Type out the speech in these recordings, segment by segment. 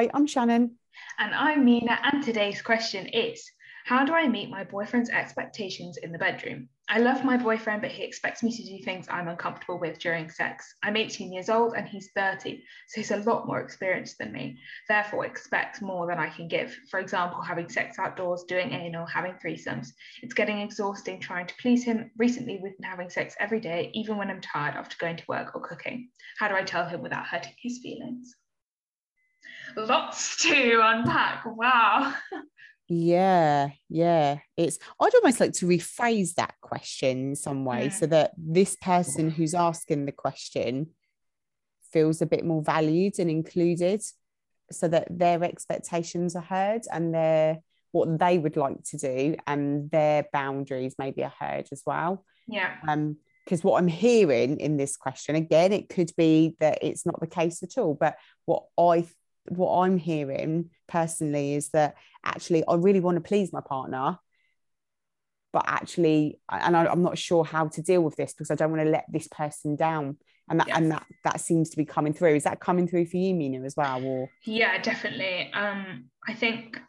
Hi, I'm Shannon. And I'm Mena, and today's question is How do I meet my boyfriend's expectations in the bedroom? I love my boyfriend, but he expects me to do things I'm uncomfortable with during sex. I'm 18 years old and he's 30, so he's a lot more experienced than me, therefore, expects more than I can give. For example, having sex outdoors, doing anal, having threesomes. It's getting exhausting trying to please him. Recently, we've been having sex every day, even when I'm tired after going to work or cooking. How do I tell him without hurting his feelings? Lots to unpack. Wow. Yeah, yeah. It's I'd almost like to rephrase that question in some way mm. so that this person who's asking the question feels a bit more valued and included so that their expectations are heard and their what they would like to do and their boundaries maybe are heard as well. Yeah. Um because what I'm hearing in this question, again, it could be that it's not the case at all, but what I what I'm hearing personally is that actually I really want to please my partner, but actually, and I, am not sure how to deal with this because I don't want to let this person down. And that yes. and that that seems to be coming through. Is that coming through for you, Mena, as well? Or yeah, definitely. Um, I think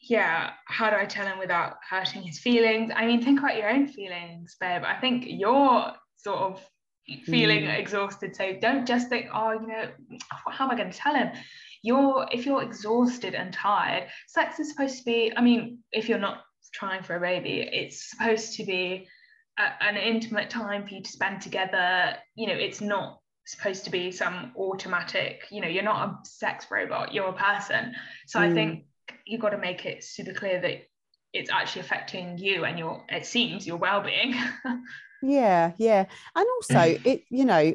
yeah, how do I tell him without hurting his feelings? I mean, think about your own feelings, babe. I think you're sort of feeling mm. exhausted. So don't just think, oh, you know, how am I going to tell him? You're if you're exhausted and tired sex is supposed to be i mean if you're not trying for a baby it's supposed to be a, an intimate time for you to spend together you know it's not supposed to be some automatic you know you're not a sex robot you're a person so mm. i think you've got to make it super clear that it's actually affecting you and your it seems your well-being. Yeah yeah. And also it you know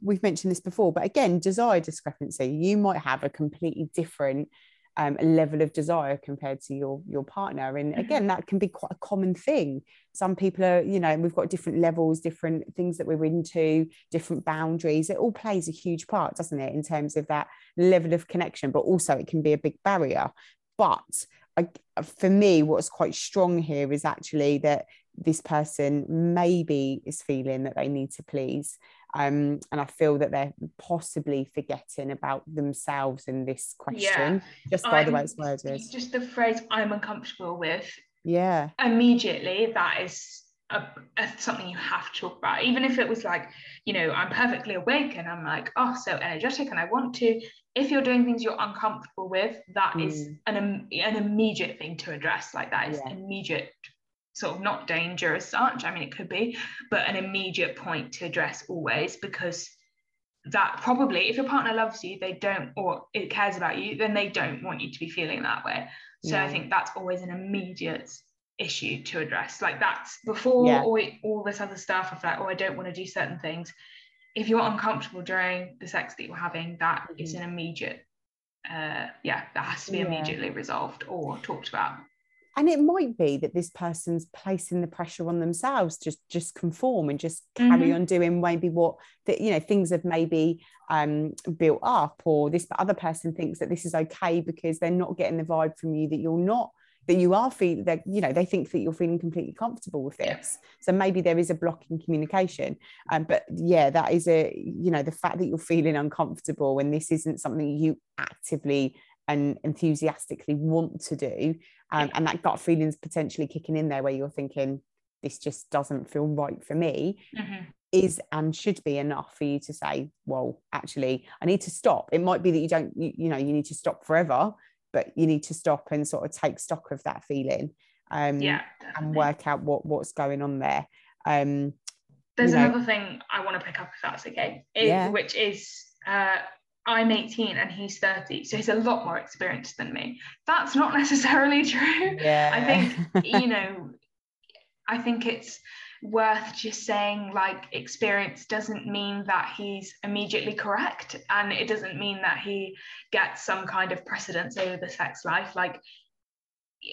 we've mentioned this before but again desire discrepancy. You might have a completely different um, level of desire compared to your your partner. And mm-hmm. again that can be quite a common thing. Some people are you know we've got different levels different things that we're into different boundaries. It all plays a huge part doesn't it in terms of that level of connection but also it can be a big barrier. But I, for me what's quite strong here is actually that this person maybe is feeling that they need to please. Um, and I feel that they're possibly forgetting about themselves in this question, yeah. just by I'm, the way it's worded. Just the phrase "I'm uncomfortable with." Yeah. Immediately, that is a, a, something you have to talk about. Even if it was like, you know, I'm perfectly awake and I'm like, oh, so energetic, and I want to. If you're doing things you're uncomfortable with, that mm. is an an immediate thing to address. Like that is yeah. immediate sort of not danger as such. I mean, it could be, but an immediate point to address always because that probably, if your partner loves you, they don't, or it cares about you, then they don't want you to be feeling that way. So yeah. I think that's always an immediate issue to address. Like that's before yeah. all, all this other stuff of like, oh, I don't want to do certain things. If you're uncomfortable during the sex that you're having, that mm-hmm. is an immediate, uh, yeah, that has to be yeah. immediately resolved or talked about and it might be that this person's placing the pressure on themselves just just conform and just carry mm-hmm. on doing maybe what that you know things have maybe um, built up or this other person thinks that this is okay because they're not getting the vibe from you that you're not that you are feeling that you know they think that you're feeling completely comfortable with this. So maybe there is a block in communication um, but yeah that is a you know the fact that you're feeling uncomfortable and this isn't something you actively and enthusiastically want to do um, and that gut feeling is potentially kicking in there where you're thinking this just doesn't feel right for me mm-hmm. is and should be enough for you to say well actually i need to stop. It might be that you don't you, you know you need to stop forever but you need to stop and sort of take stock of that feeling um, yeah, and work out what what's going on there um, there's you know, another thing i want to pick up if that's okay it, yeah. which is uh, I'm 18 and he's 30, so he's a lot more experienced than me. That's not necessarily true. Yeah. I think, you know, I think it's worth just saying like experience doesn't mean that he's immediately correct and it doesn't mean that he gets some kind of precedence over the sex life. Like,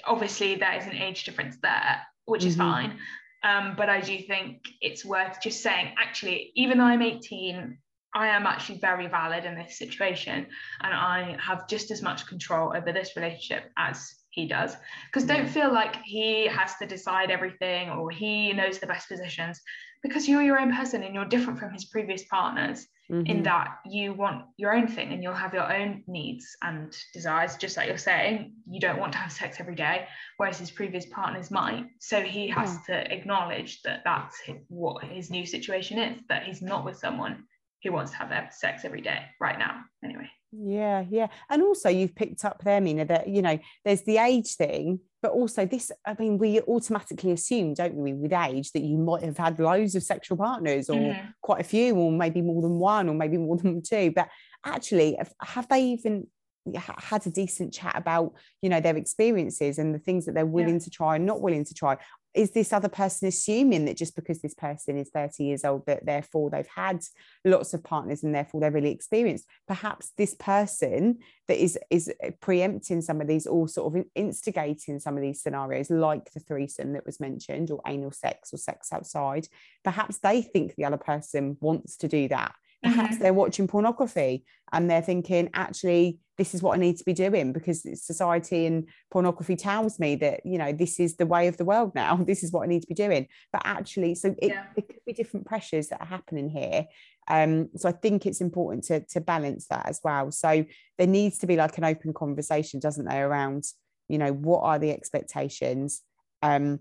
obviously, there is an age difference there, which is mm-hmm. fine. Um, but I do think it's worth just saying, actually, even though I'm 18, I am actually very valid in this situation and I have just as much control over this relationship as he does because don't feel like he has to decide everything or he knows the best positions because you're your own person and you're different from his previous partners mm-hmm. in that you want your own thing and you'll have your own needs and desires just like you're saying you don't want to have sex every day whereas his previous partners might so he has yeah. to acknowledge that that's what his new situation is that he's not with someone who wants to have sex every day right now anyway yeah yeah and also you've picked up there mena that you know there's the age thing but also this i mean we automatically assume don't we with age that you might have had loads of sexual partners or mm-hmm. quite a few or maybe more than one or maybe more than two but actually have they even had a decent chat about you know their experiences and the things that they're willing yeah. to try and not willing to try is this other person assuming that just because this person is 30 years old that therefore they've had lots of partners and therefore they're really experienced? Perhaps this person that is is uh, preempting some of these or sort of instigating some of these scenarios like the threesome that was mentioned or anal sex or sex outside perhaps they think the other person wants to do that perhaps mm-hmm. they're watching pornography and they're thinking actually this is what i need to be doing because society and pornography tells me that you know this is the way of the world now. This is what i need to be doing. But actually so it, yeah. it could be different pressures that are happening here. Um, so i think it's important to, to balance that as well. So there needs to be like an open conversation doesn't there around you know what are the expectations? Um,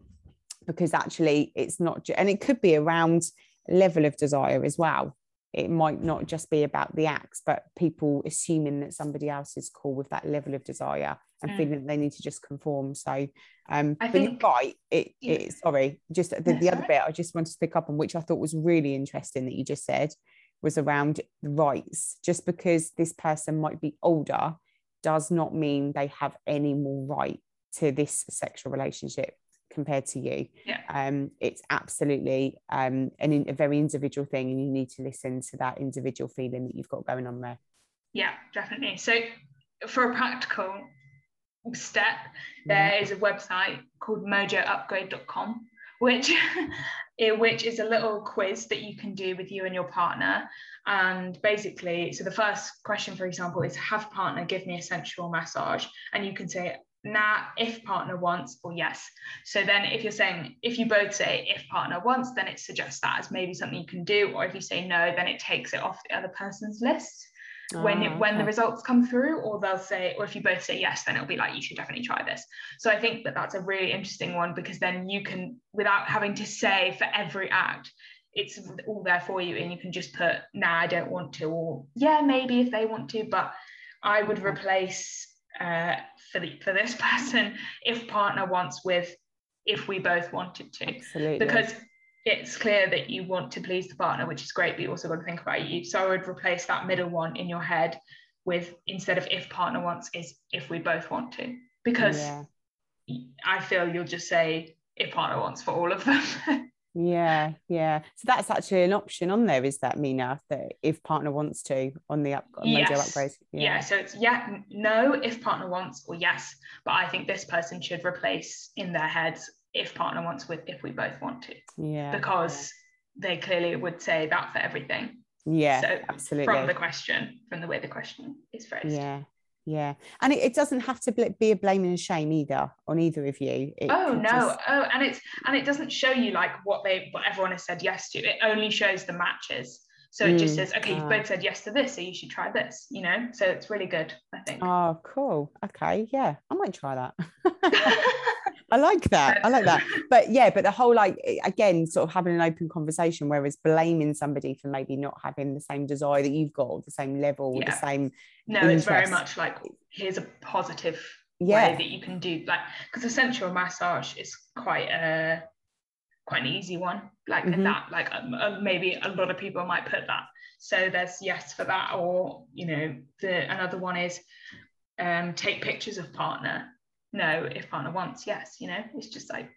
because actually it's not and it could be around level of desire as well it might not just be about the acts, but people assuming that somebody else is cool with that level of desire and mm. feeling that they need to just conform. So, um, I but think, right. It, yeah. it, sorry, just the, the other bit I just wanted to pick up on, which I thought was really interesting that you just said, was around rights. Just because this person might be older does not mean they have any more right to this sexual relationship compared to you. Yeah. Um, it's absolutely um, an, a very individual thing, and you need to listen to that individual feeling that you've got going on there. Yeah, definitely. So, for a practical step, there is a website called mojoupgrade.com, which, which is a little quiz that you can do with you and your partner. And basically, so the first question, for example, is have partner give me a sensual massage. And you can say, nah if partner wants or yes. So then if you're saying if you both say if partner wants then it suggests that as maybe something you can do or if you say no then it takes it off the other person's list. When it, ah, when the results come through or they'll say or if you both say yes then it'll be like you should definitely try this. So i think that that's a really interesting one because then you can without having to say for every act it's all there for you and you can just put nah i don't want to or yeah maybe if they want to but i would mm-hmm. replace uh, for, the, for this person if partner wants with if we both wanted to Absolutely. because it's clear that you want to please the partner which is great but you also got to think about you so i would replace that middle one in your head with instead of if partner wants is if we both want to because yeah. i feel you'll just say if partner wants for all of them yeah yeah. So that's actually an option on there is that mena that if partner wants to on the up on yes. upgrades? Yeah. yeah. so it's yeah no if partner wants or yes but i think this person should replace in their heads if partner wants with if we both want to. Yeah. Because they clearly would say that for everything. Yeah so absolutely. from the question from the way the question is phrased. Yeah yeah and it, it, doesn't have to be a blame and shame either on either of you. It oh no. just... oh and it's and it doesn't show you like what they what everyone has said yes to. It only shows the matches. So it mm, just says okay you've both said yes to this so you should try this you know? So it's really good i think. Oh cool. Okay yeah i might try that I like that. I like that. But yeah, but the whole like again, sort of having an open conversation, whereas blaming somebody for maybe not having the same desire that you've got, or the same level, yeah. the same. No, interest. it's very much like here's a positive yeah. way that you can do like because a sensual massage is quite a quite an easy one like mm-hmm. that like um, uh, maybe a lot of people might put that so there's yes for that or you know the another one is um, take pictures of partner no if partner wants yes you know it's just like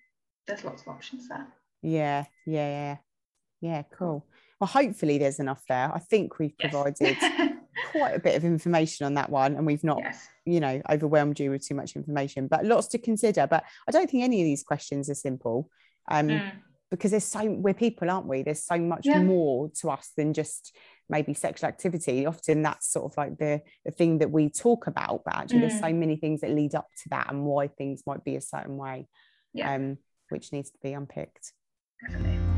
there's lots of options there yeah yeah yeah yeah cool well hopefully there's enough there i think we've yes. provided quite a bit of information on that one and we've not yes. you know overwhelmed you with too much information but lots to consider but i don't think any of these questions are simple um mm. because there's so we're people aren't we there's so much yeah. more to us than just maybe sexual activity often that's sort of like the the thing that we talk about but actually mm. there's so many things that lead up to that and why things might be a certain way yeah. um which needs to be unpicked Definitely.